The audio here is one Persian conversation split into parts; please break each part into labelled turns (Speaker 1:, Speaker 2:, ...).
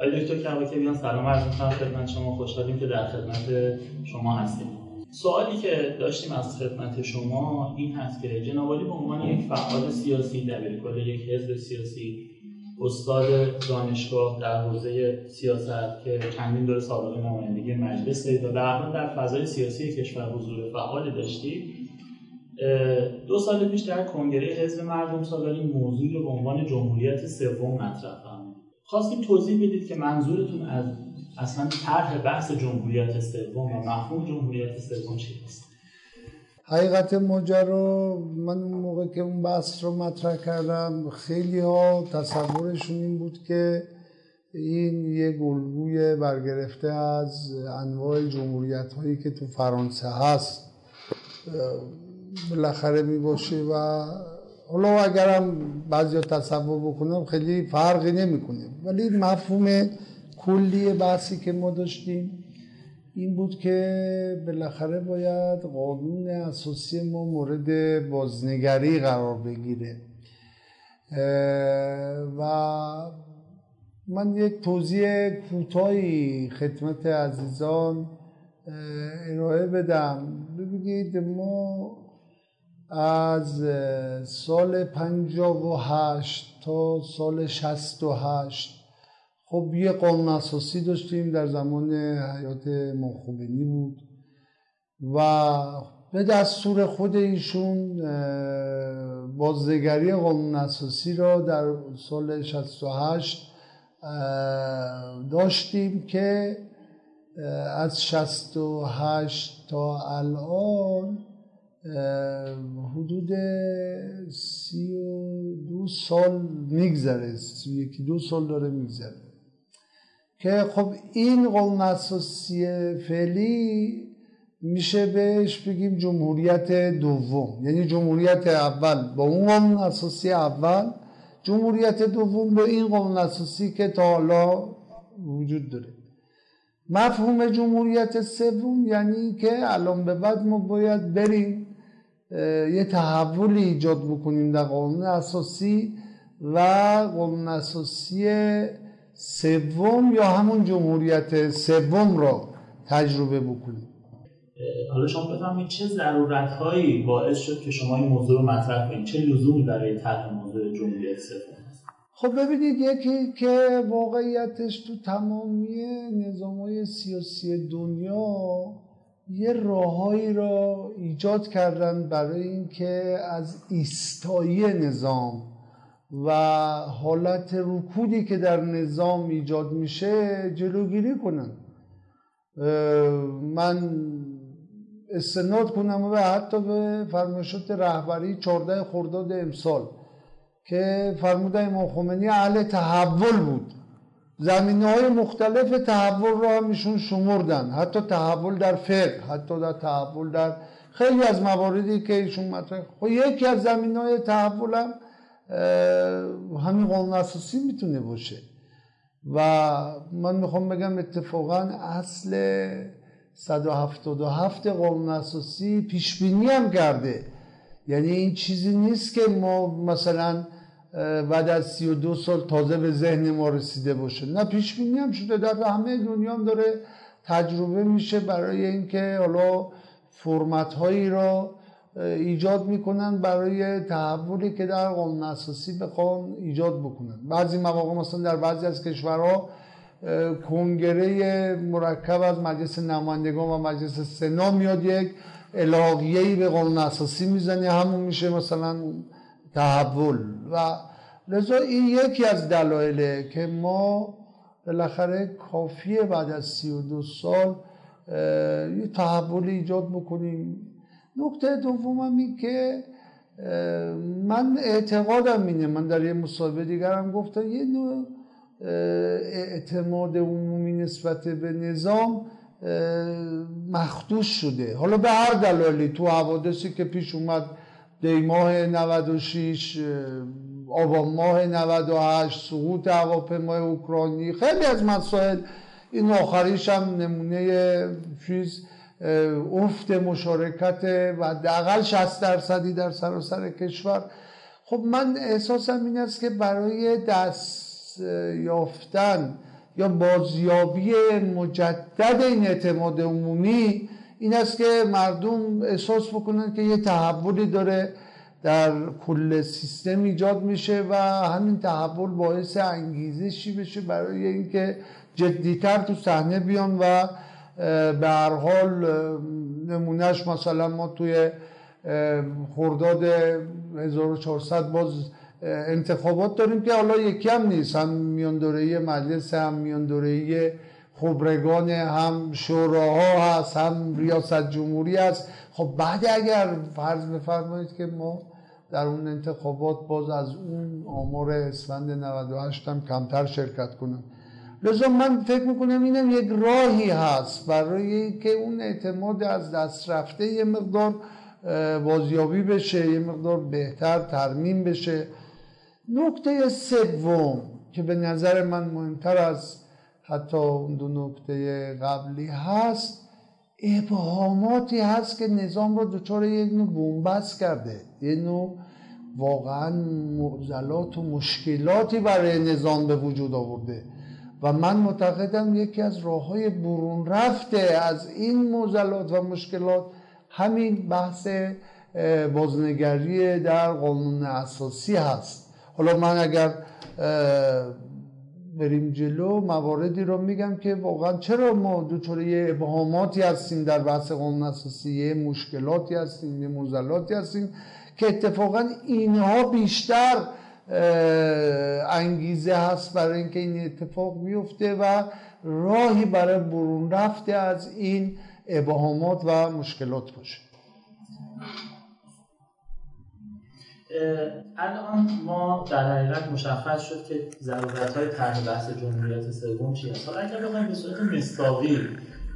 Speaker 1: آقای دکتر بیان سلام عرض می‌کنم خدمت شما. خوشحالیم که در خدمت شما هستیم. سوالی که داشتیم از خدمت شما این هست که جناب به عنوان یک فعال سیاسی دبیرکل یک حزب سیاسی استاد دانشگاه در حوزه سیاست که چندین دور سابقه نمایندگی مجلس دارید و به در فضای سیاسی کشور حضور فعال داشتید. دو سال پیش در کنگره حزب مردم سالار این موضوعی رو به عنوان جمهوریت سوم مطرح خواستیم توضیح بدید که منظورتون از اصلا طرح بحث جمهوریت سوم و مفهوم جمهوریت سوم چیست
Speaker 2: حقیقت ماجرا من اون موقع که اون بحث رو مطرح کردم خیلی ها تصورشون این بود که این یه گلگوی برگرفته از انواع جمهوریت هایی که تو فرانسه هست بالاخره می باشه و حالا اگرم بعضی تصور بکنم خیلی فرقی نمی‌کنه. ولی مفهوم کلی بحثی که ما داشتیم این بود که بالاخره باید قانون اساسی ما مورد بازنگری قرار بگیره. و من یک توضیح کوتاهی خدمت عزیزان ارائه بدم. ببینید ما از سال 58 تا سال 68 خب یه قانون اساسی داشتیم در زمان حیات مخوبنی بود و به دستور خود ایشون بازدگری قانون اساسی را در سال 68 داشتیم که از 68 تا الان حدود سی و دو سال میگذره. سی یکی دو سال داره میگذره. که خب این قانون اساسی فعلی میشه بهش بگیم جمهوریت دوم. یعنی جمهوریت اول. با اون قانون اساسی اول جمهوریت دوم با این قانون اساسی که تا حالا وجود داره. مفهوم جمهوریت سوم یعنی که الان به بعد ما باید بریم یه تحولی ایجاد بکنیم در قانون اساسی و قانون اساسی سوم یا همون جمهوریت سوم را تجربه بکنیم.
Speaker 1: حالا شما بفهمید چه ضرورت هایی باعث شد که شما این موضوع رو مطرح کنید؟ چه لزومی برای طرح موضوع جمهوریت سوم
Speaker 2: خب ببینید یکی که واقعیتش تو تمامی نظام های سیاسی دنیا یه راههایی را ایجاد کردن برای اینکه از ایستایی نظام و حالت رکودی که در نظام ایجاد میشه جلوگیری کنن. من استناد کنم و حتی به فرمایشات رهبری 14 خرداد امسال که فرموده امام خمینی اهل تحول بود. زمینه های مختلف تحول رو هم ایشون شمردن. حتی تحول در فقه حتی در تحول در خیلی از مواردی که ایشون مطرح. خب یکی از زمین های تحول هم همین قانون اساسی می‌تونه باشه. و من می‌خوام بگم اتفاقا اصل 177 قانون اساسی پیش بینی هم کرده. یعنی این چیزی نیست که ما مثلا بعد از 32 سال تازه به ذهن ما رسیده باشه. نه پیش بینی هم شده در همه دنیا هم داره تجربه میشه برای اینکه حالا فرمت هایی را ایجاد می‌کنن برای تحولی که در قانون اساسی بخوان ایجاد بکنن. بعضی مواقع مثلا در بعضی از کشورها کنگره مرکب از مجلس نمایندگان و مجلس سنا میاد یک الاغیهی به قانون اساسی می‌زنه. همون میشه مثلا تحول. و لذا این یکی از دلایله که ما بالاخره کافیه بعد از سی و دو سال یه تحول ایجاد بکنیم. نکته دوم این که من اعتقادم اینه. من در یه مصاحبه دیگرم گفتم یه نوع اعتماد عمومی نسبت به نظام مخدوش شده. حالا به هر دلالی تو حوادثی که پیش اومد دیماه 96 آبان ماه 98 سقوط هواپیمای اوکراینی خیلی از مسائل. این آخریش هم نمونه چیز افت مشارکت و دقل 60 درصدی در سراسر کشور. خب من احساسم این است که برای دست یافتن یا بازیابی مجدد این اعتماد عمومی این است که مردم احساس بکنن که یه تحولی داره در کل سیستم ایجاد میشه و همین تحول باعث انگیزشی بشه برای اینکه جدیتر تو صحنه بیان و به هر حال نمونهش مثلا ما توی خرداد 1400 باز انتخابات داریم که حالا یکی هم نیست هم میان دوره مجلس هم میان دوره خبرگان هم شوراها هست هم ریاست جمهوری هست. خب بعد اگر فرض بفرمایید که ما در اون انتخابات باز از اون آمار اسفند 98 هم کمتر شرکت کنم. لذا من فکر می‌کنم اینم یک راهی هست برای که اون اعتماد از دست رفته یه مقدار بازیابی بشه یه مقدار بهتر ترمیم بشه. نکته سوم که به نظر من مهمتر از حتی اون دو نکته قبلی هست ابهاماتی هست که نظام رو دچار یک نوع بومبست کرده یه نوع واقعا معضلات و مشکلاتی برای نظام به وجود آورده. و من معتقدم یکی از راه های برون رفته از این معضلات و مشکلات همین بحث بازنگری در قانون اساسی هست. حالا من اگر بریم جلو مواردی رو میگم که واقعا چرا ما دوچاره یه ابهاماتی هستیم در بحث قانون اساسی یه مشکلاتی هستیم یه موزلاتی هستیم که اتفاقا اینها بیشتر انگیزه هست برای اینکه این اتفاق میفته و راهی برای برون رفته از این ابهامات و مشکلات باشه.
Speaker 1: الان ما در حقیقت مشخص شد که ضرورت های طرح بحث جمهوریت سوم چی هست. حالا اگر بخوایم به صورت مستاقی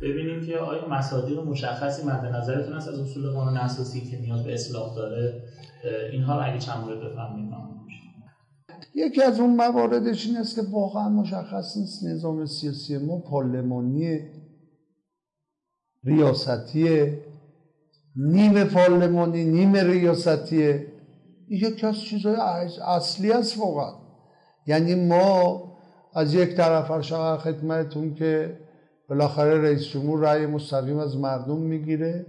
Speaker 1: ببینیم که آیا مصادیق مشخصی مد نظرتون هست از اصول قانون اساسی که نیاز به اصلاح داره اینها رو اگه چند مورد بفهمید
Speaker 2: یکی از اون مواردش این است که واقعا مشخص نیست نظام سیاسی ما پارلمانی ریاستی نیم پارلمانی نیم ریاستیه یکی از چیزهای اصلی است واقعا. یعنی ما از یک طرف ارشق خدمتتون که بالاخره رئیس جمهور رأی مستقیم از مردم می‌گیره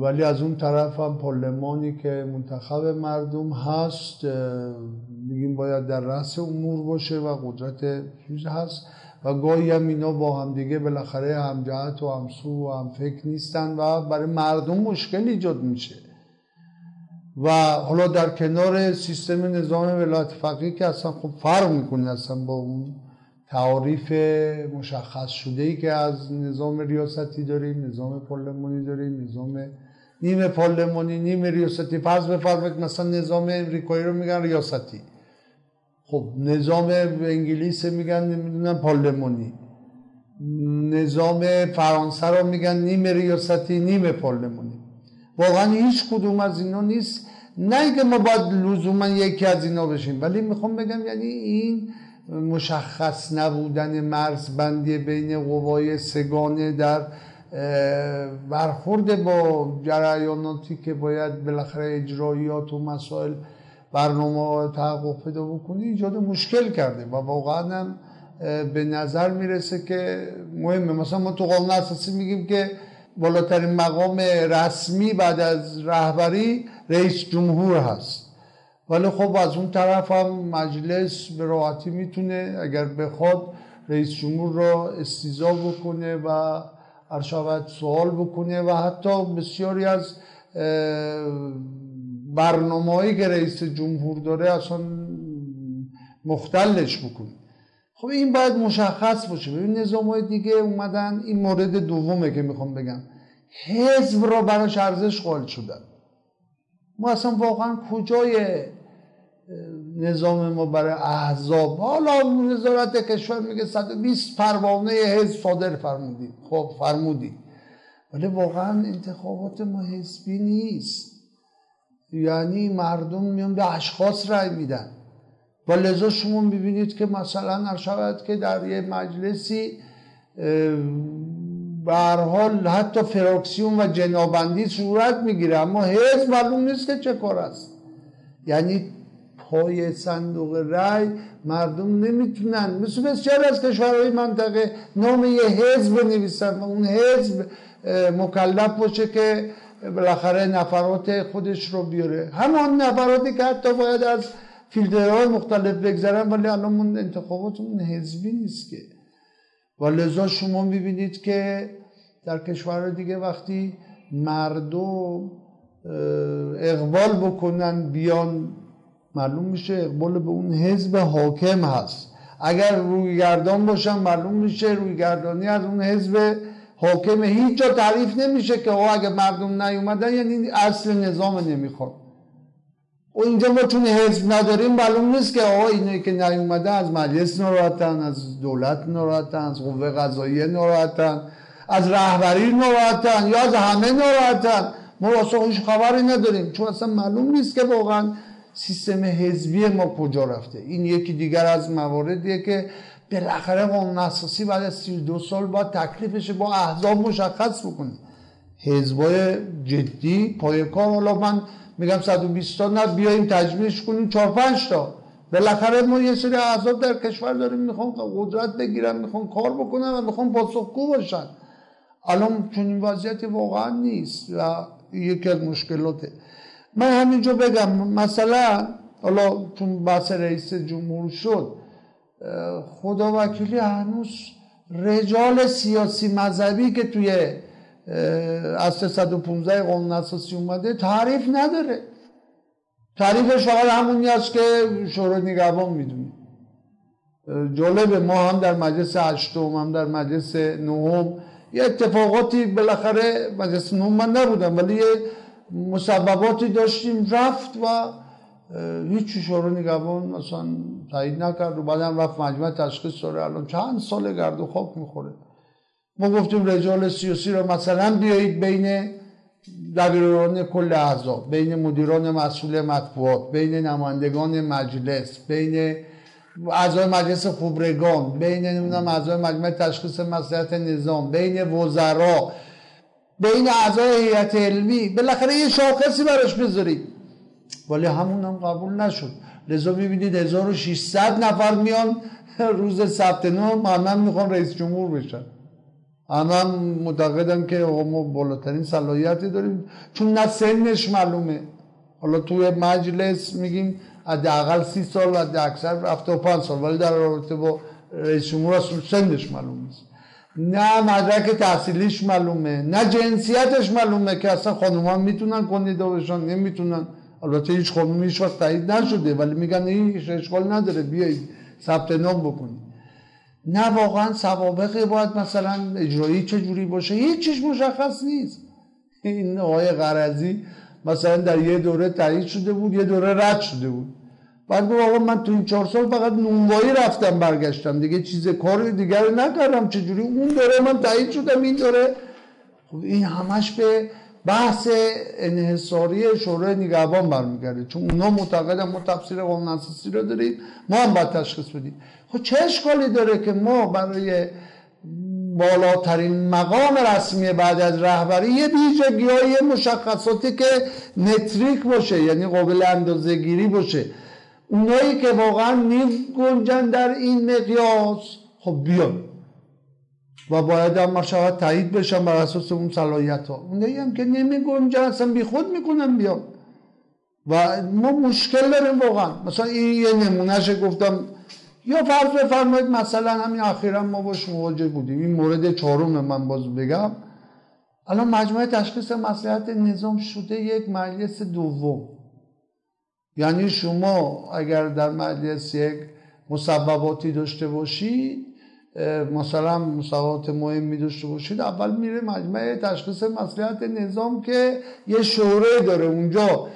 Speaker 2: ولی از اون طرف هم پارلمانی که منتخب مردم هست میگیم باید در رأس امور باشه و قدرت چیز هست. و گاهی هم اینا با هم دیگه بالاخره همجهت و همسو و هم فکر نیستن و برای مردم مشکل ایجاد میشه. و حالا در کنار سیستم نظام ولایت فقیه که اصلا خب فرق می‌کنه اصلا با اون تعاریف مشخص شده ای که از نظام ریاستی داریم نظام پارلمانی داریم نظام نیم پارلمانی نیم ریاستی. فرض بفرمایید مثلا نظام امریکایی رو میگن ریاستی. خب نظام انگلیس میگن نمی‌دونم پارلمانی. نظام فرانسه رو میگن نیم ریاستی نیم پارلمانی. واقعا هیچ کدوم از اینا نیست. نه که ما باید لزوما یکی از اینا بشیم ولی می‌خوام بگم یعنی این مشخص نبودن مرزبندی بین قوای سگانه در برخورد با جریاناتی که باید بالاخره اجرایات و مسائل برنامه تحقق پیدا بکنه ایجاد مشکل کرده و واقعا به نظر می‌رسه که مهمه. مثلا ما تو قانون اساسی میگیم که بالاترین مقام رسمی بعد از رهبری رئیس جمهور هست. ولی خب از اون طرف هم مجلس به راحتی می‌تونه اگر بخواد رئیس جمهور را استیزا بکنه و ارشاوت سوال بکنه و حتی بسیاری از برنامه هایی که رئیس جمهور داره اصلا مختلش بکنه. خب این باید مشخص باشه. ببین نظام های دیگه اومدن. این مورد دومه که می‌خوام بگم. حزب را براش ارزش قائل شدن. ما اصلا واقعا کجای نظام ما برای احزاب؟ حالا نظارت کشور میگه 120 پروانه حزب صادر فرمودیم خب فرمودی ولی واقعا انتخابات ما حزبی نیست. یعنی مردم میان به اشخاص رأی میدن. و لذا شما می‌بینید که مثلا هر شود که در یه مجلسی به حال حتی فراکسیون و جنابندی صورت می‌گیره اما حزب معلوم نیست که چه کار است. یعنی پای صندوق رای مردم نمی‌تونن. مثل بسیار از کشورهای منطقه نام یه حزب بنویسن و اون حزب مکلف باشه که بالاخره نفرات خودش رو بیاره. همان نفراتی که حتی باید از فیلترهای مختلف بگذرن ولی الان اون انتخابات اون حزبی نیست که. و لذا شما می‌بینید که در کشورهای دیگه وقتی مردم اقبال بکنن بیان معلوم میشه اقبال به اون حزب حاکم هست. اگر روی گردان باشن معلوم میشه روی گردانی از اون حزب حاکم. هیچ جا تعریف نمیشه که آقا اگه مردم نیومدن یعنی اصل نظام نمی‌خواد و اینجا ما چون حزب نداریم معلوم نیست که آقا اینه که نیومده از مجلس ناراحتن از دولت ناراحتن از قوه قضاییه ناراحتن از رهبری ناراحتن یا از همه ناراحتن. ما واسه خبری نداریم چون اصلا معلوم نیست که واقعا سیستم حزبی ما کجا رفته. این یکی دیگر از مواردیه که بالاخره قانون اساسی بعد از 32 سال باید تکلیفش با احزاب مشخص بکنه. حزبای جدی پای کار حالا من میگم 120 تا نه بیایم تجمیعش کنیم 4 5 تا. بالاخره ما یه سری احزاب در کشور داریم می‌خوان قدرت بگیرن می‌خوان کار بکنن و می‌خوان پاسخگو باشن. الان چون این وضعیت واقعا نیست و یکی از مشکلاته. من همینجا بگم مثلا حالا چون بحث رئیس جمهور شد خدا وکیلی هنوز رجال سیاسی مذهبی که توی از 315 قانون اساسی اومده تعریف نداره. تعریفش فقط همونی است که شورای نگهبان می‌دونه. جالبه ما هم در مجلس هشتم هم در مجلس نهم یه اتفاقاتی بالاخره مجلس نهم من نبودم ولی یه مسبباتی داشتیم رفت و هیچ شورای نگهبان اصلا تایید نکرد و بعدم رفت مجمع تشخیص داره. الان چند سال گرد و خاک می‌خوره. ما گفتیم رجال سیاسی رو مثلا بیایید بین دبیران کل احزاب بین مدیران مسئول مطبوعات بین نمایندگان مجلس بین اعضای مجلس خبرگان بین نمی‌دونم اعضای مجمع تشخیص مسئلت نظام بین وزرا بین اعضای هیئت علمی. بالاخره یه شاخصی براش بذارید. ولی همون هم قبول نشد. لذا ببینید 1600 نفر میان روز ثبت نام همه می‌خوان رئیس جمهور بشن همه معتقدن که ما بالاترین صلاحیتی داریم. چون نه سنش معلومه. حالا توی مجلس میگیم حداقل سی سال و اکثر 75 سال. ولی در رابطه با رئیس جمهور سنش معلوم نیست. نه مدرک تحصیلیش معلومه. نه جنسیتش معلومه که اصلا خانومان می‌تونن کنیدا بشن نمی‌تونن. البته هیچ خانومی هیچ تایید نشده. ولی میگن هیچ اشکال نداره. بیایید ثبت نام بکنید. نه واقعا سوابقی باید مثلا اجرایی چجوری باشه. هیچیش مشخص نیست. این آقای غرضی مثلا در یه دوره تایید شده بود یه دوره رد شده بود. بعد گفت آقا من تو این چهار سال فقط نونوایی رفتم برگشتم. دیگه چیز کار دیگر نکردم. چجوری اون دوره من تایید شدم این دوره؟ خب این همش به بحث انحصاری شورای نگهبان برمیگرده. چون اونا معتقدن ما تفسیر قانون اساسی رو داریم ما هم باید تشخیص بدیم. خب چه اشکالی داره که ما برای بالاترین مقام رسمی بعد از رهبری یه ویژگی های مشخصاتی که متریک باشه یعنی قابل اندازه گیری باشه. اونایی که واقعا نی گنجن در این مقیاس خب بیان. و باید هم شاید تایید بشن بر اساس اون صلاحیت ها اونایی هم که نمی گنجن اصلا بی خود می‌کنن بیان و ما مشکل داریم واقعا. مثلا این یه نمونهش گفتم. یا فرض بفرمایید مثلا همین اخیرا ما باش مواجه بودیم. این مورد چهارم من باز بگم. الان مجموعه تشخیص مسئله نظام شده یک مجلس دوم. یعنی شما اگر در مجلس یک مسبباتی داشته باشید مثلا مسابقات مهمی داشته باشید اول میره مجمع تشخیص مسئله نظام که یه شوره داره اونجا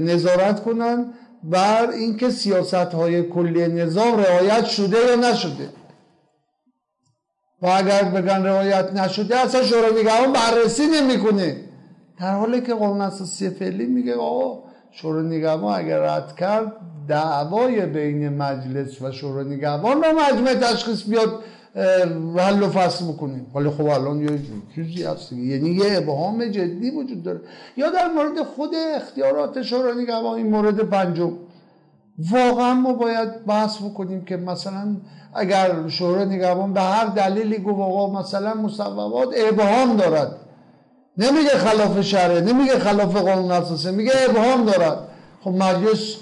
Speaker 2: نظارت کنن بر اینکه سیاست های کلی نظام رعایت شده یا نشده. و اگر بگن رعایت نشده اصلا شورای نگهبان بررسی نمی‌کنه. در حالی که قانون اساسی فعلی میگه آقا شورای نگهبان اگر رد کرد دعوای بین مجلس و شورای نگهبان رو مجمع تشخیص بیاد. حل و فصل بکنیم ولی خب الان یه چیزی هست یعنی یه ابهام جدی وجود داره. یا در مورد خود اختیارات شورای نگهبان این مورد پنجم. واقعا ما باید بحث بکنیم که مثلا اگر شورای نگهبان به هر دلیلی گفت آقا مثلا مصوبات ابهام دارد. نمیگه خلاف شرعه نمیگه خلاف قانون اساسی میگه ابهام دارد. خب مجلس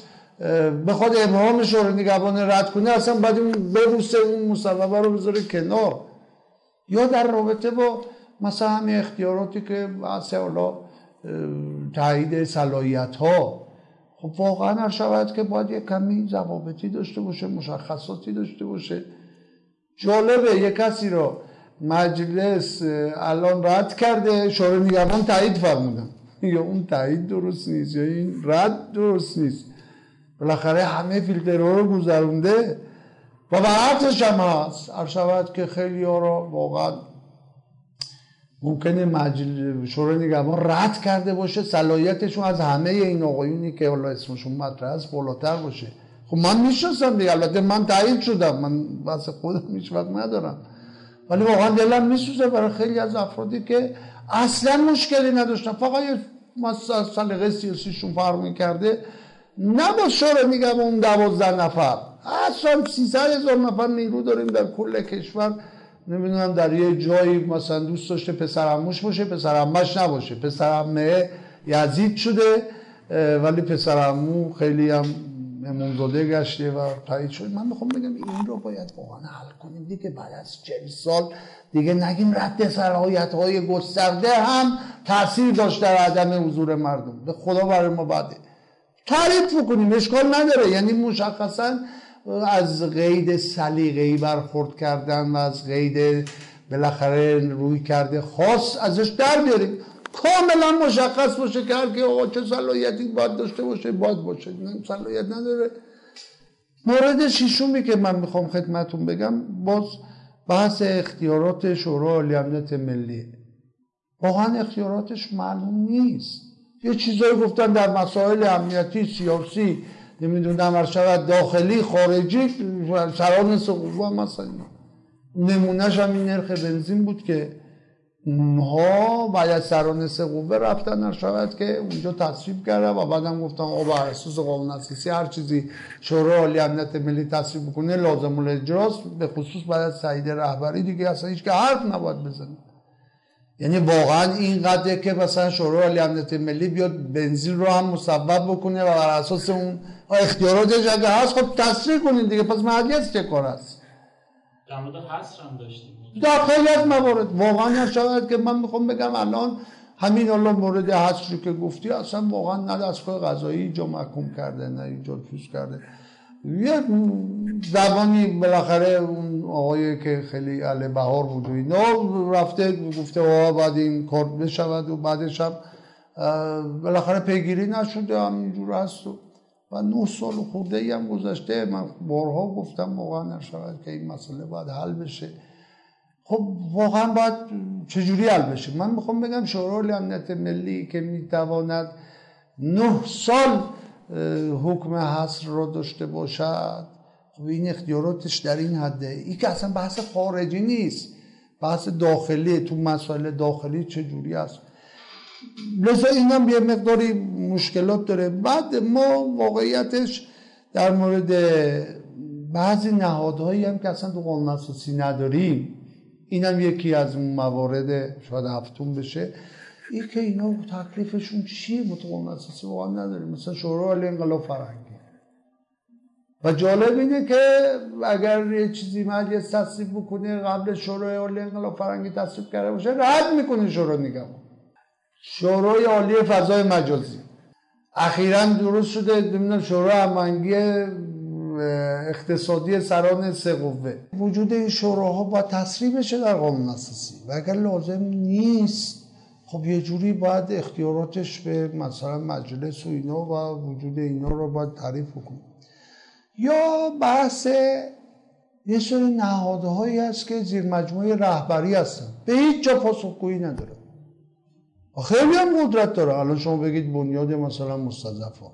Speaker 2: بخواد ابهام شورای نگهبان رد کنه اصلا باید بروسه اون مصوبه رو بذاره کنار. یا در رابطه با مثلا همین اختیاراتی که بحث حالا تایید صلاحیت ها خب واقعا هر شود که باید یک کمی ضوابطی داشته باشه مشخصاتی داشته باشه. جالبه یک کسی رو مجلس الان رد کرده شورای نگهبان تایید فرمودن. یا اون تایید درست نیست یا این رد درست نیست. بالاخره همه فیلترها رو گذرونده و برعکسش هم هست شود که خیلی ها رو واقعا ممکنه مجل شورای نگهبان رد کرده باشه صلاحیتشون از همه این آقایونی که حالا اسمشون مطرح است بالاتر باشه. خب من می‌شناسم دیگه البته من تایید شدم من واسه خودم هیچ وقت ندارم. ولی واقعا دلم میسوزه برای خیلی از افرادی که اصلا مشکلی نداشتن. فقط یه سلیقه سیاسیشون فرق می‌کرده. نه با شورای نگهبان اون دوازده نفر. اصلا 300 هزار نفر نیرو داریم در کل کشور. نمی‌دونم در یه جایی مثلا دوست داشته پسرموش باشه پسرمش نباشه. پسرمه یزید شده ولی پسرمو خیلی هم امونزاده گشته و تایید شد. من می‌خوام بگم این رو باید واقعا حل کنیم. دیگه بعد از چل سال دیگه نگیم رد سرایت های گسترده هم تاثیر داشت در عدم حضور مردم. به خدا برای ما بده. تعریف کنیم اشکال نداره. یعنی مشخصا از قید سلیقه‌ای برخورد کردن و از قید بالاخره روی کرده خاص ازش در بیاریم. کاملا مشخص باشه که هر آقا چه صلاحیتی باید داشته باشه باید باشه. صلاحیت نداره. مورد شیشومی که من می‌خوام خدمتون بگم باز بحث اختیارات شورای امنیت ملی. واقعا اختیاراتش معلوم نیست. یه چیزایی گفتن در مسائل امنیتی سیاسی نمی‌دونم هر شود داخلی خارجی سران سقوفا مثلا نمونهش هم این نرخ بنزین بود که اونها باید سران قوه رفتن هر شود که اونجا تصویب کرده و بعدم گفتن آقا بر اساس قانون اساسی هر چیزی شورای عالی امنیت ملی تصویب بکنه لازم الاجراست به خصوص بعد از سعید رهبری دیگه اصلا هیچ که حرف نباید بزنه. یعنی واقعا اینقدر که مثلا شورای عالی امنیت ملی بیاد بنزین رو هم مصوب بکنه و بر اساس اون اختیاراتش اگه هست خب تصریح کنین دیگه پس مهدیت چه کار است؟
Speaker 1: در مورد هم داشتیم.
Speaker 2: در خیلی از موارد. واقعا نشود که من می‌خوام بگم الان همین الان مورد حصر که گفتی اصلا واقعا نه دستگاه قضایی اینجا محکوم کرده نه اینجا کرده. یه زبانی بالاخره اون آقایی که خیلی اهل بهار بود و رفته گفته آقا بعد این کار بشود و بعدش هم بالاخره پیگیری نشده همینجور هست و و نه سال خورده ای هم گذشته. من بارها گفتم واقعا نشود که این مسئله باید حل بشه. خب واقعا باید چجوری حل بشه؟ من می‌خوام بگم شورای امنیت ملی که می‌تواند نه سال حکم حصر را داشته باشد. خب این اختیاراتش در این حده. ای که اصلا بحث خارجی نیست. بحث داخلی. تو مسائل داخلی چجوری است؟ لذا این هم یه مقداری مشکلات داره. بعد ما واقعیتش در مورد بعضی نهادهایی هم که اصلا تو قانون اساسی نداریم. این هم یکی از موارد شاید هفتون بشه. این که اینا تکلیفشون چیه قانون اساسی واقعا نداریم. مثلا عالی انقلاب فرهنگی و جالب اینه که اگر یه چیزی مجلس تصویب بکنه قبل شورای عالی انقلاب فرهنگی تصویب کرده باشه رد می‌کنه شورای نگهبان. شورای عالی فضای مجازی. اخیرا درست شده نمی‌دونم شورای هماهنگی اقتصادی سران سه قوه. وجود این شوراها با تصریح بشه در قانون اساسی. و اگر لازم نیست خب یه جوری باید اختیاراتش به مثلا مجلس و اینا و وجود اینا رو باید تعریف کنیم یا بحث یه سری نهادهایی هست که زیر مجموعه رهبری هستن. به هیچ جا پاسخگویی نداره خیلی هم قدرت داره. الان شما بگید بنیاد مثلا مستضعفان.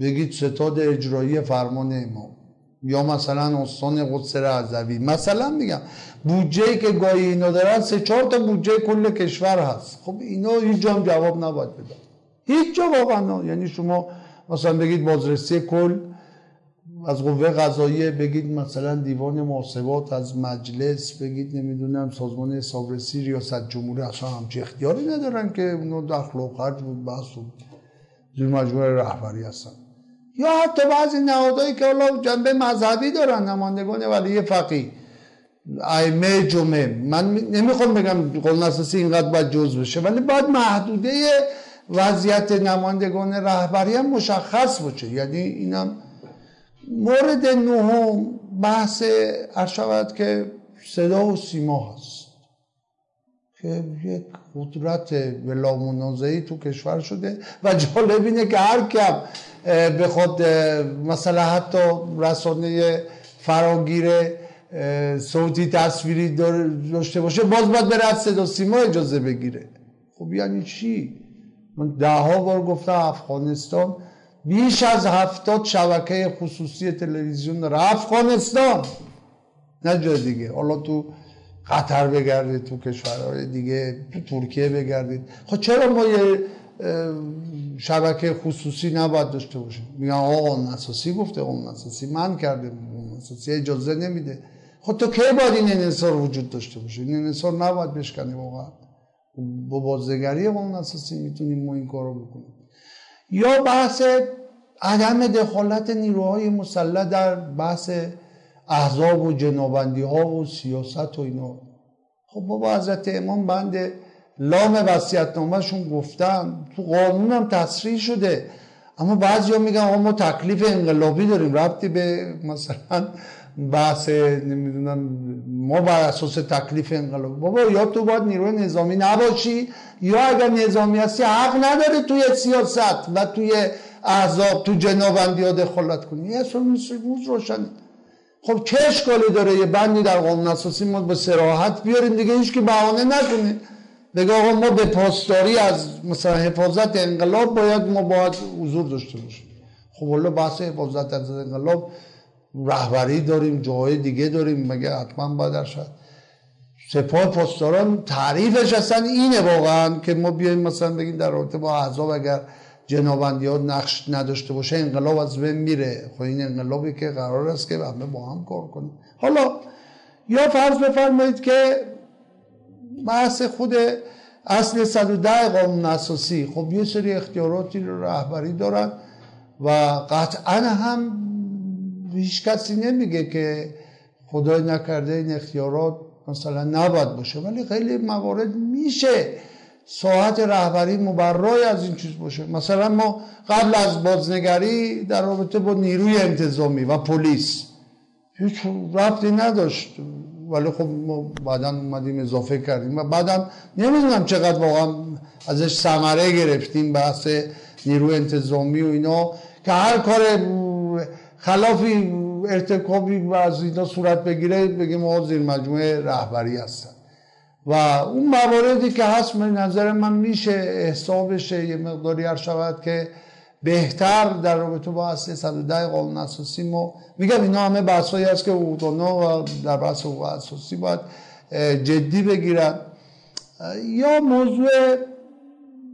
Speaker 2: بگید ستاد اجرایی فرمان امام. یا مثلا استان قدس رضوی مثلا میگم بودجه که گاهی اینا دارن سه چهار تا بودجه کل کشور هست. خب اینا هیچ جام جواب نباید بدن. هیچ جا واقعا یعنی شما مثلا بگید بازرسی کل از قوه قضاییه بگید مثلا دیوان محاسبات از مجلس بگید نمی‌دونم سازمان حسابرسی ریاست جمهوری اصلا همچی اختیاری ندارن که اونو دخل و خرج بود بحث و مجموعه رهبری هستن. یا حتی بعضی نهادهایی که حالا جنبه مذهبی دارن نمایندگان ولی فقیه. ائمه جمعه من نمی‌خوام بگم قانون اساسی اینقدر باید جز بشه ولی باید محدوده وضعیت نمایندگان رهبری هم مشخص باشه. یعنی اینم مورد نهم بحث ارشود که صدا و سیما هست. که یک قدرت بلا منازعی تو کشور شده و جالب اینه که هر کم به خود مثلا حتی رسانه فراگیر صوتی تصویری داشته باشه باز باید بره از صدا سیما اجازه بگیره. خب یعنی چی؟ من ده ها بار گفتم افغانستان بیش از هفتاد شبکه خصوصی تلویزیون داره. افغانستان! نه جای دیگه. حالا تو قطر بگردید تو کشورهای دیگه تو ترکیه بگردید. خب چرا ما یه شبکه خصوصی نباید داشته باشیم؟ میگن آقا قانون اساسی گفته قانون اساسی من کرده قانون اساسی اجازه نمیده. خب تو کی باید این انصار وجود داشته باشه؟ این انصار نباید بشکنی واقعا. با بازدگری قانون اساسی می‌تونیم ما این کارو بکنیم. یا بحث عدم دخالت نیروهای مسلح در بحث احزاب و جنابندی ها و سیاست و اینا. خب بابا حضرت امام بند لام وسیعت نامشون گفتن. تو قانون هم تصریح شده. اما بعضی ها میگن ما تکلیف انقلابی داریم. ربطی به مثلا بحث نمی‌دونم ما بر اساس تکلیف انقلاب. بابا یا تو باید نیروی نظامی نباشی یا اگر نظامی هستی حق نداره توی سیاست و توی احزاب تو جنابندی ها دخالت کنی. یه اصلا روز روشنه خب چه اشکالی داره یه بندی در قانون اساسی ما به سراحت بیاریم دیگه هیچ که بهانه نکنه. بگه آقا ما به پاسداری از مثلا حفاظت انقلاب باید ما باید حضور داشته باشیم. خب حالا بحث حفاظت از انقلاب رهبری داریم جاهای دیگه داریم مگه حتما باید شد سپاه پاسداران تعریفش اصلا اینه واقعا که ما بیایم مثلا بگیم در رابطه با احزاب اگر جنابندی ها نقش نداشته باشه انقلاب از بین میره. خب این انقلابی که قرار است که همه با هم کار کنیم حالا یا فرض بفرمایید که بحث خود اصل 110 قانون اساسی خب یه سری اختیاراتی رو رهبری دارن و قطعا هم هیچ کسی نمیگه که خدای نکرده این اختیارات مثلا نباید باشه ولی خیلی موارد میشه. ساعت رهبری مبرای از این چیز باشه. مثلا ما قبل از بازنگری در رابطه با نیروی انتظامی و پلیس هیچ ربطی نداشت. ولی خب ما بعدا اومدیم اضافه کردیم و بعدم نمی‌دونم چقدر واقعا ازش ثمره گرفتیم بحث نیروی انتظامی و اینا که هر کار خلافی ارتکابی و از اینا صورت بگیره بگیم ما زیر مجموعه رهبری هستن. و اون مواردی که هست به نظر من میشه احساب بشه یه مقداری هر شود که بهتر در رابطه با اصل 110 قانون اساسی ما میگم اینا همه بحثایی هست که حقوقدانا و در بحث حقوق اساسی باید جدی بگیرن. یا موضوع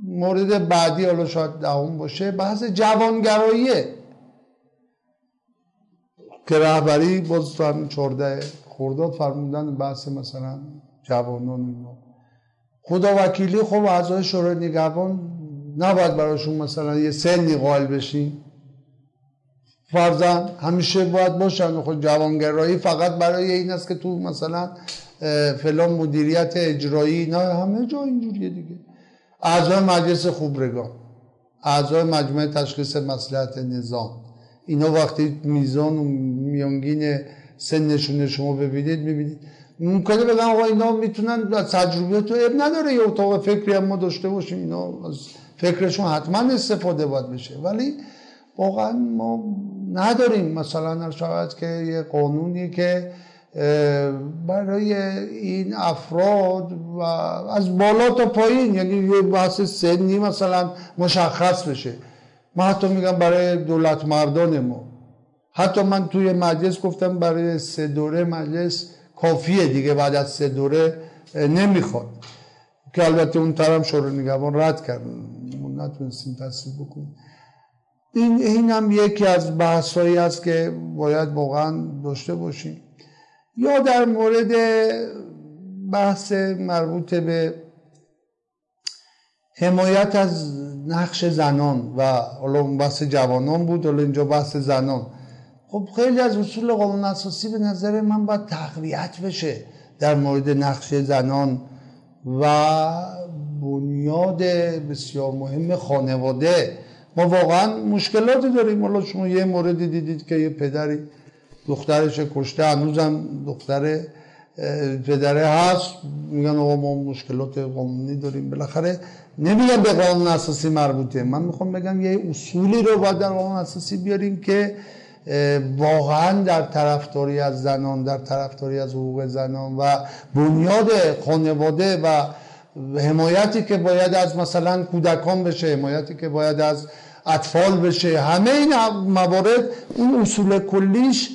Speaker 2: مورد بعدی حالا شاید دهم باشه بحث جوانگراییه که رهبری باز تو همین چورده خورداد فرمودن بحث مثلا جوانان خدا وکیلی خب اعضای شورای نگهبان نباید براشون مثلا یه سنی قائل بشین. فرزن همیشه باید باشن. خود جوانگرایی فقط برای این است که تو مثلا فلان مدیریت اجرایی نه همه جا اینجوریه دیگه. اعضای مجلس خوبرگان اعضای مجموعه تشخیص مسلحت نظام. اینا وقتی میزان و میانگین سنشون شما ببینید می‌بینید ممکنه بگم آقا اینا می‌تونن تجربیات تو اب نداره یه اتاق فکری هم ما داشته باشیم اینا از فکرشون حتما استفاده باید بشه. ولی واقعا ما نداریم. مثلا شاید که یه قانونی که برای این افراد و از بالا تا پایین یعنی یه بحث سنی مثلا مشخص بشه. من حتی میگم برای دولت مردان ما. حتی من توی مجلس گفتم برای سه دوره مجلس کافیه دیگه بعد از سه دوره نمی‌خواد. که البته اون طرف شورای نگهبان رد کرد. نتونستیم تصدیق بکنیم. این این هم یکی از بحثایی است که باید واقعا داشته باشیم. یا در مورد بحث مربوط به حمایت از نقش زنان و حالا بحث جوانان بود حالا اینجا بحث زنان. خب خیلی از اصول قانون اساسی به نظر من باید تقویت بشه در مورد نقش زنان و بنیاد بسیار مهم خانواده. ما واقعا مشکلاتی داریم. حالا شما یه موردی دیدید که یه پدری دخترش کشته هنوزم دختر پدره هست. میگن آقا ما مشکلات قانونی داریم. بالاخره نمیگم به قانون اساسی مربوطه. من می‌خوام بگم یه اصولی رو باید در قانون اساسی بیاریم که واقعا در طرفداری از زنان در طرفداری از حقوق زنان و بنیاد خانواده و حمایتی که باید از مثلا کودکان بشه حمایتی که باید از اطفال بشه همه این موارد اون اصول کلیش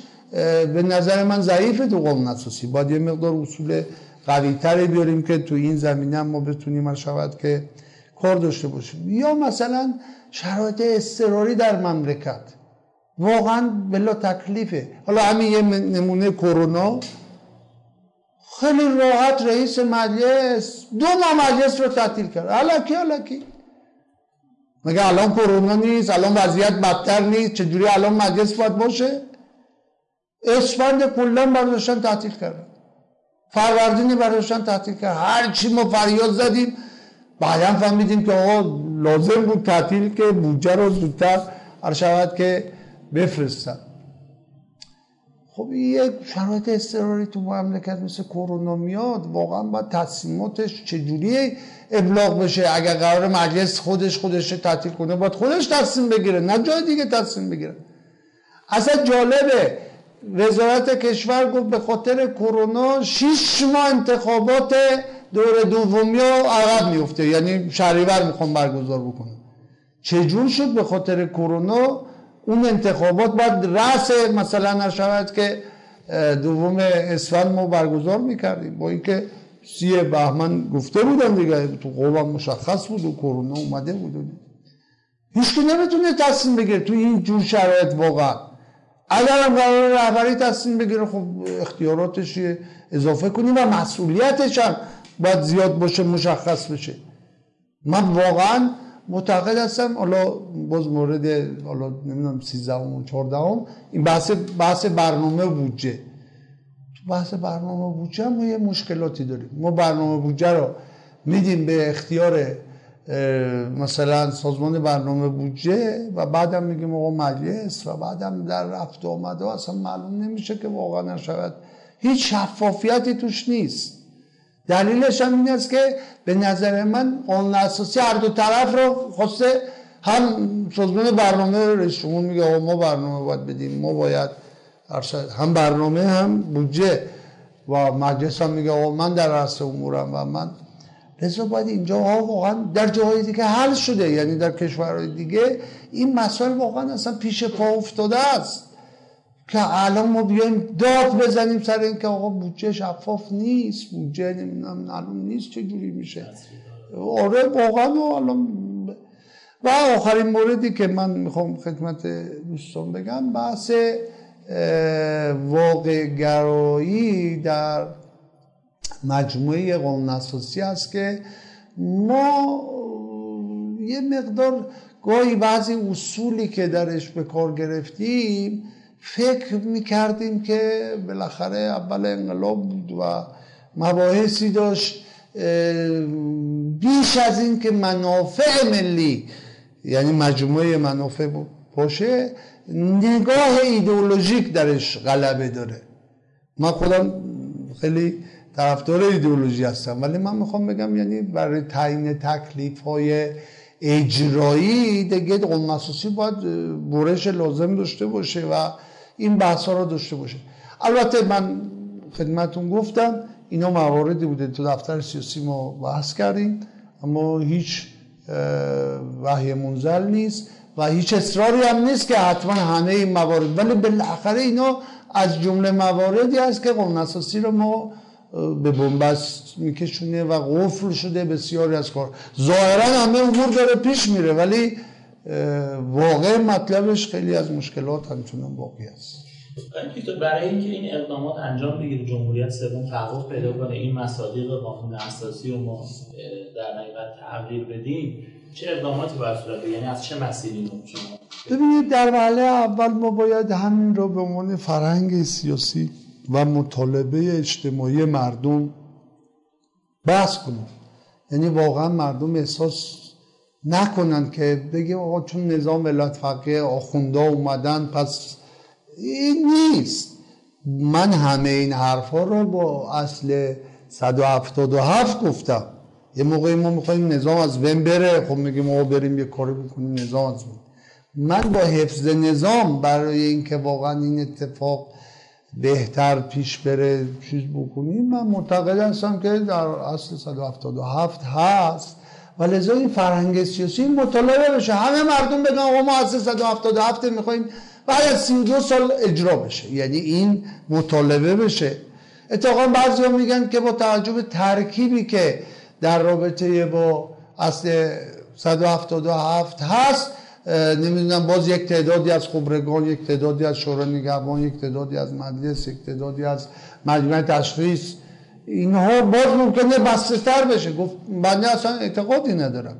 Speaker 2: به نظر من ضعیفه تو قانون اساسی. باید یه مقدار اصول قوی تری بیاریم که تو این زمینه ما بتونیم شود که کار داشته باشیم. یا مثلا شرایط اضطراری در مملکت. واقعا بلا تکلیفه. حالا همین یه نمونه کرونا. خیلی راحت رئیس مجلس دو ماه مجلس رو تعطیل کرد. علکی علکی مگه الان کرونا نیست؟ الان وضعیت بدتر نیست؟ چجوری الان مجلس باید باشه؟ اسفند کلا برداشتن تعطیل کردن فروردین برداشتن تعطیل کرد. هر چی ما فریاد زدیم بعدا فهمیدیم که آقا لازم بود تعطیل که بودجه رو زودتر شود که بفرستن خب یک شرایط اضطراری تو مملکت مثل کرونا میاد واقعا باید تصمیماتش چجوری ابلاغ بشه؟ اگر قرار مجلس خودش خودش تعطیل کنه باید خودش تصمیم بگیره نه جای دیگه تصمیم بگیره. اصلا جالبه وزارت کشور گفت به خاطر کرونا 6 ماه انتخابات دور دومی ها عقب میفته یعنی شهریور می‌خوام برگزار بکنه چجور شد به خاطر کرونا؟ اون انتخابات باید رأس مثلا نشود که دوم اسفند ما برگزار می‌کردیم. با اینکه سی بهمن گفته بودن دیگه تو قوام مشخص بود و کرونا اومده بود. هیچ که نمی‌تونه تصمیم بگیره تو این جور شرایط واقعا. اگر هم قرار رهبری تصمیم بگیره خب اختیاراتش اضافه کنیم و مسئولیتش هم باید زیاد باشه مشخص بشه. من واقعا معتقد هستم. حالا باز مورد حالا نمی‌دونم 13 و 14 این بحث بحث برنامه بودجه. تو بحث برنامه بودجه ما یه مشکلاتی داریم. ما برنامه بودجه رو میدیم به اختیار مثلا سازمان برنامه بودجه و بعدم میگیم آقا مجلس و بعدم در رفت آمده اصلا معلوم نمیشه که واقعا نشود. هیچ شفافیتی توش نیست. دلیلش هم این است که به نظر من قانون اساسی هر دو طرف رو خواسته هم سازمان برنامه رئیس میگه ما برنامه باید بدیم ما باید هم برنامه هم بودجه. و مجلس هم میگه آقا من در رأس امورم و من لذا باید اینجا واقعا در جاهای دیگه حل شده یعنی در کشورهای دیگه این مسائل واقعا اصلا پیش پا افتاده است. که الان ما بیایم داد بزنیم سر اینکه آقا بودجه شفاف نیست بودجه نمی‌دونم معلوم نیست چه جوری میشه. آره واقعا الان و آخرین موردی که من می‌خوام خدمت دوستان بگم بحث واقع گرایی در مجموعه قانون اساسی است که ما یه مقدار گاهی بعضی اصولی که درش به کار گرفتیم فکر می‌کردیم که بالاخره اول انقلاب بود و مباحثی داشت بیش از این که منافع ملی یعنی مجموعه منافع باشه نگاه ایدئولوژیک درش غلبه داره. من خودم خیلی طرفدار ایدئولوژی هستم ولی من می‌خوام بگم یعنی برای تعیین تکلیف های اجرایی دیگه قوم اساسی باید برش لازم داشته باشه و این بحث ها رو داشته باشه. البته من خدمتون گفتم اینا مواردی بوده. تو دفتر سیاسی ما بحث کردیم اما هیچ وحی منزل نیست و هیچ اصراری هم نیست که حتما همه این موارد. ولی بالاخره اینا از جمله مواردی هست که قانون اساسی رو ما به بنبست میکشونه و قفل شده بسیاری از کار. ظاهرا همه امور داره پیش میره ولی واقع مطلبش خیلی از مشکلات همچنان باقی است.
Speaker 1: برای اینکه این اقدامات انجام بگیره جمهوریت سوم تحقق پیدا کنه این مصادیق قانون اساسی رو ما در حقیقت تغییر بدیم چه اقداماتی باید صورت یعنی از چه مسیری رو شما؟
Speaker 2: ببینید در وهله اول ما باید همین رو به عنوان فرهنگ سیاسی و مطالبه اجتماعی مردم بحث کنیم. یعنی واقعا مردم احساس نکنن که بگیم آقا چون نظام ولایت فقیه آخونده اومدن پس این نیست. من همه این حرفا رو با اصل 177 گفتم. یه موقعی ما می‌خوایم نظام از بین بره. خب میگیم ما بریم یه کاری بکنیم نظام از بین. من با حفظ نظام برای اینکه واقعا این اتفاق بهتر پیش بره چیز بکنیم من معتقد هستم که در اصل 177 هست. و لذا این فرهنگ سیاسی مطالبه بشه. همه مردم بگن آقا ما اصل 177 می‌خوایم بعد از 32 سال اجرا بشه. یعنی این مطالبه بشه. اتفاقا بعضی ها میگن که با توجه به ترکیبی که در رابطه با اصل 177 هست نمی‌دونم باز یک تعدادی از خبرگان یک تعدادی از شورای نگهبان یک تعدادی از مجلس یک تعدادی از مجموعه تشخیص اینها باز ممکنه بسته تر بشه. گفت بنده اصلا اعتقادی ندارم.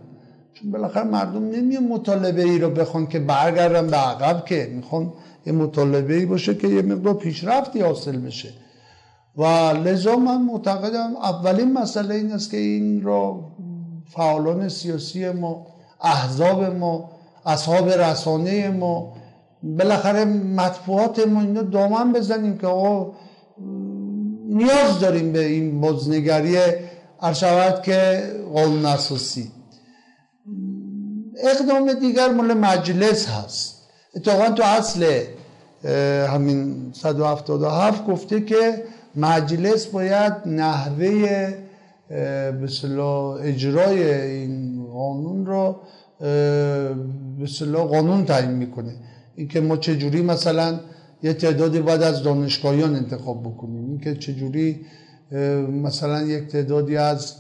Speaker 2: چون بالاخره مردم نمیان مطالبه ای رو بخوان که برگردن به عقب که می‌خوان یه مطالبه ای باشه که یه مقدار پیشرفتی حاصل بشه. و لذا من معتقدم اولین مسئله این است که این را فعالان سیاسی ما احزاب ما اصحاب رسانه ما بالاخره مطبوعات ما اینو دامن بزنیم که آقا نیاز داریم به این بازنگری ارشود که قانون اساسی اقدام دیگر مال مجلس هست. اتفاقا تو اصل همین 177 گفته که مجلس باید نحوه به اجرای این قانون رو به قانون تعیین می‌کنه. اینکه ما چجوری مثلا یه تعدادی باید از دانشگاهیان انتخاب بکنیم. اینکه چجوری مثلا یک تعدادی از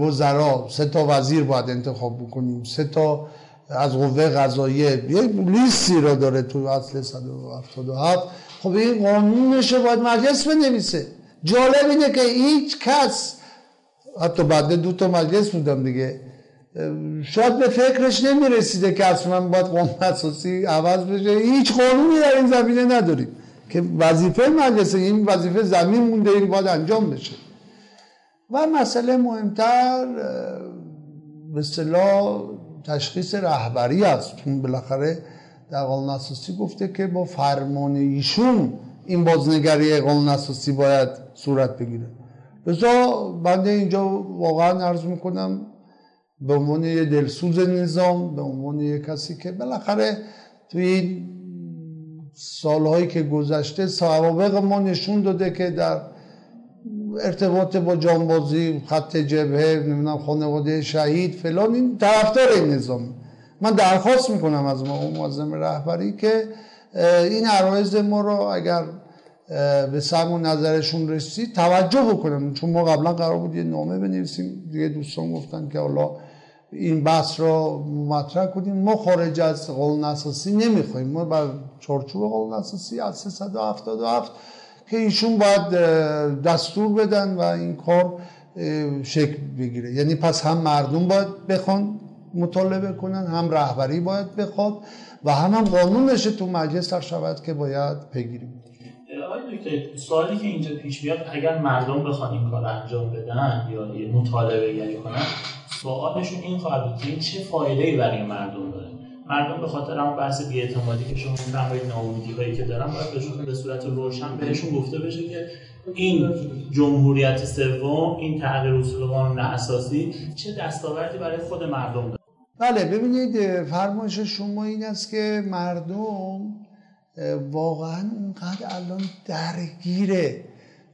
Speaker 2: وزرا سه تا وزیر باید انتخاب بکنیم. سه تا از قوه قضاییه. یک لیستی را داره تو اصل 177 خب این قانونش باید مجلس بنویسه. جالب اینه که هیچ کس حتی بعد دو تا مجلس بودم دیگه شاید به فکرش نمی‌رسیده که اصلا باید قانون اساسی عوض بشه. هیچ قانونی در این زمینه نداریم که وظیفه مجلس این وظیفه زمین مونده این باید انجام بشه. و مسئله مهمتر به اصطلاح تشخیص رهبری است. چون بالاخره در قانون اساسی گفته که با فرمان ایشون این بازنگری قانون اساسی باید صورت بگیره. لذا بنده اینجا واقعا عرض می‌کنم به عنوان یه دلسوز نظام به عنوان یه کسی که بالاخره توی این سالهایی که گذشته سوابق ما نشون داده که در ارتباط با جانبازی خط جبهه نمی‌دونم خانواده شهید فلان این طرفدار این نظام. من درخواست می‌کنم از ما معظم رهبری که این عرایز ما رو اگر به سم و نظرشون رسید توجه بکنم. چون ما قبلا قرار بود یه نامه بنویسیم. دیگه دوستان گفتن که حالا این بحث را مطرح کنیم ما خارج از قانون اساسی نمی‌خوایم. ما بر چارچوب قانون اساسی از 377 که ایشون باید دستور بدن و این کار شکل بگیره. یعنی پس هم مردم باید بخوان مطالبه کنن هم رهبری باید بخواد و هم هم قانونش تو مجلس در شود که باید پیگیری
Speaker 1: آقای دکتر سوالی که اینجا پیش میاد اگر مردم بخوان این کار انجام بدن یا مطالبه یعنی کنن سوالشون این خواهد بود که چه فایده ای برای مردم داره؟ مردم به خاطر همون بحث بی‌اعتمادی که شما میفرمایید ناامیدی هایی که دارن باید بهشون به صورت روشن بهشون گفته بشه که این جمهوریت سوم این تغییر اصول قانون اساسی چه دستاوردی برای خود مردم داره؟
Speaker 2: بله ببینید فرمایش شما این است که مردم واقعا اونقدر الان درگیر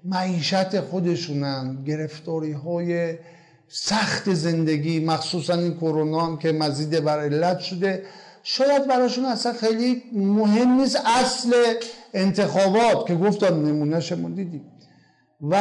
Speaker 2: معیشت خودشونن گرفتاری های سخت زندگی مخصوصا این کرونا هم که مزید بر علت شده. شاید براشون اصلا خیلی مهم نیست اصل انتخابات که گفتم نمونهشمون دیدیم. و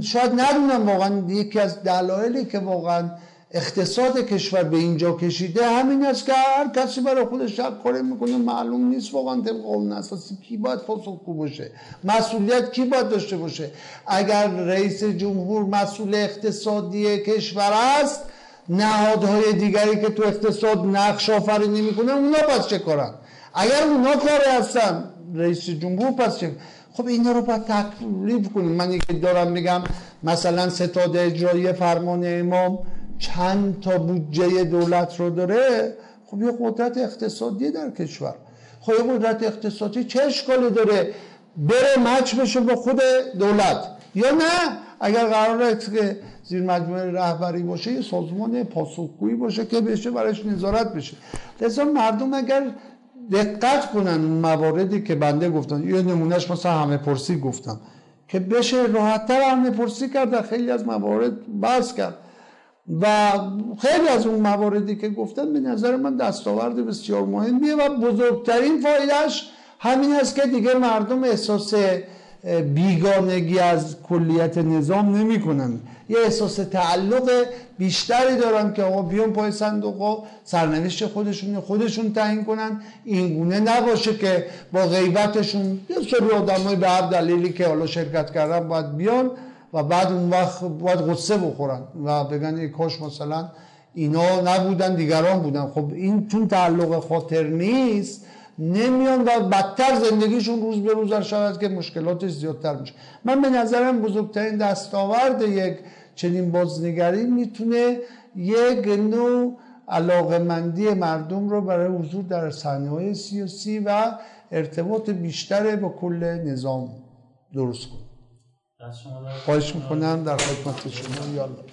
Speaker 2: شاید ندونم واقعا یکی از دلایلی که واقعا اقتصاد کشور به اینجا کشیده همین است که هر کسی برای خودش کاری می‌کنه معلوم نیست واقعا طبق قانون اساسی کی باید پاسخگو باشه؟ مسئولیت کی باید داشته باشه؟ اگر رئیس جمهور مسئول اقتصادی کشور است نهادهای دیگری که تو اقتصاد نقش آفرینی می‌کنه اونا پس چه کارن؟ اگر اونا کار هستن رئیس جمهور پس چه؟ خب اینا رو باید تکلیف کنیم. من یکی دارم میگم مثلا ستاد اجرایی فرمان امام چند تا بودجه دولت رو داره خب یه قدرت اقتصادی در کشور. خب یه قدرت اقتصادی چه اشکالی داره؟ بره مچ بشه با خود دولت. یا نه؟ اگر قرار که زیر مجموعه رهبری باشه یه سازمان پاسخگویی باشه که بشه برایش نظارت بشه. لذا مردم اگر دقت کنن اون مواردی که بنده گفتم یه نمونهش مثلا همه پرسی گفتم که بشه راحتتر همه پرسی کرد در خیلی از موارد بحث کرد. و خیلی از اون مواردی که گفتم به نظر من دستاورد بسیار مهمیه و بزرگترین فایدهش همین است که دیگه مردم احساس بیگانگی از کلیت نظام نمی‌کنن. یه احساس تعلق بیشتری دارن که آقا بیان پای صندوق سرنوشت خودشون خودشون تعیین کنن. این گونه نباشه که با غیبتشون یه سری آدمای به هر دلیلی که حالا شرکت کردن باید بیان. و بعد اون وقت باید غصه بخورن و بگن ای کاش مثلا اینا نبودن دیگران بودن. خب این چون تعلق خاطر نیست نمیان و بدتر زندگیشون روز به روز شود که مشکلاتش زیادتر میشه. من به نظرم بزرگترین دستاورد یک چنین بازنگری می‌تونه یک نوع علاقمندی مردم رو برای حضور در صحنه سیاسی و ارتباط بیشتر با کل نظام درست کنه. خواهش می‌کنم در خدمت شما یالله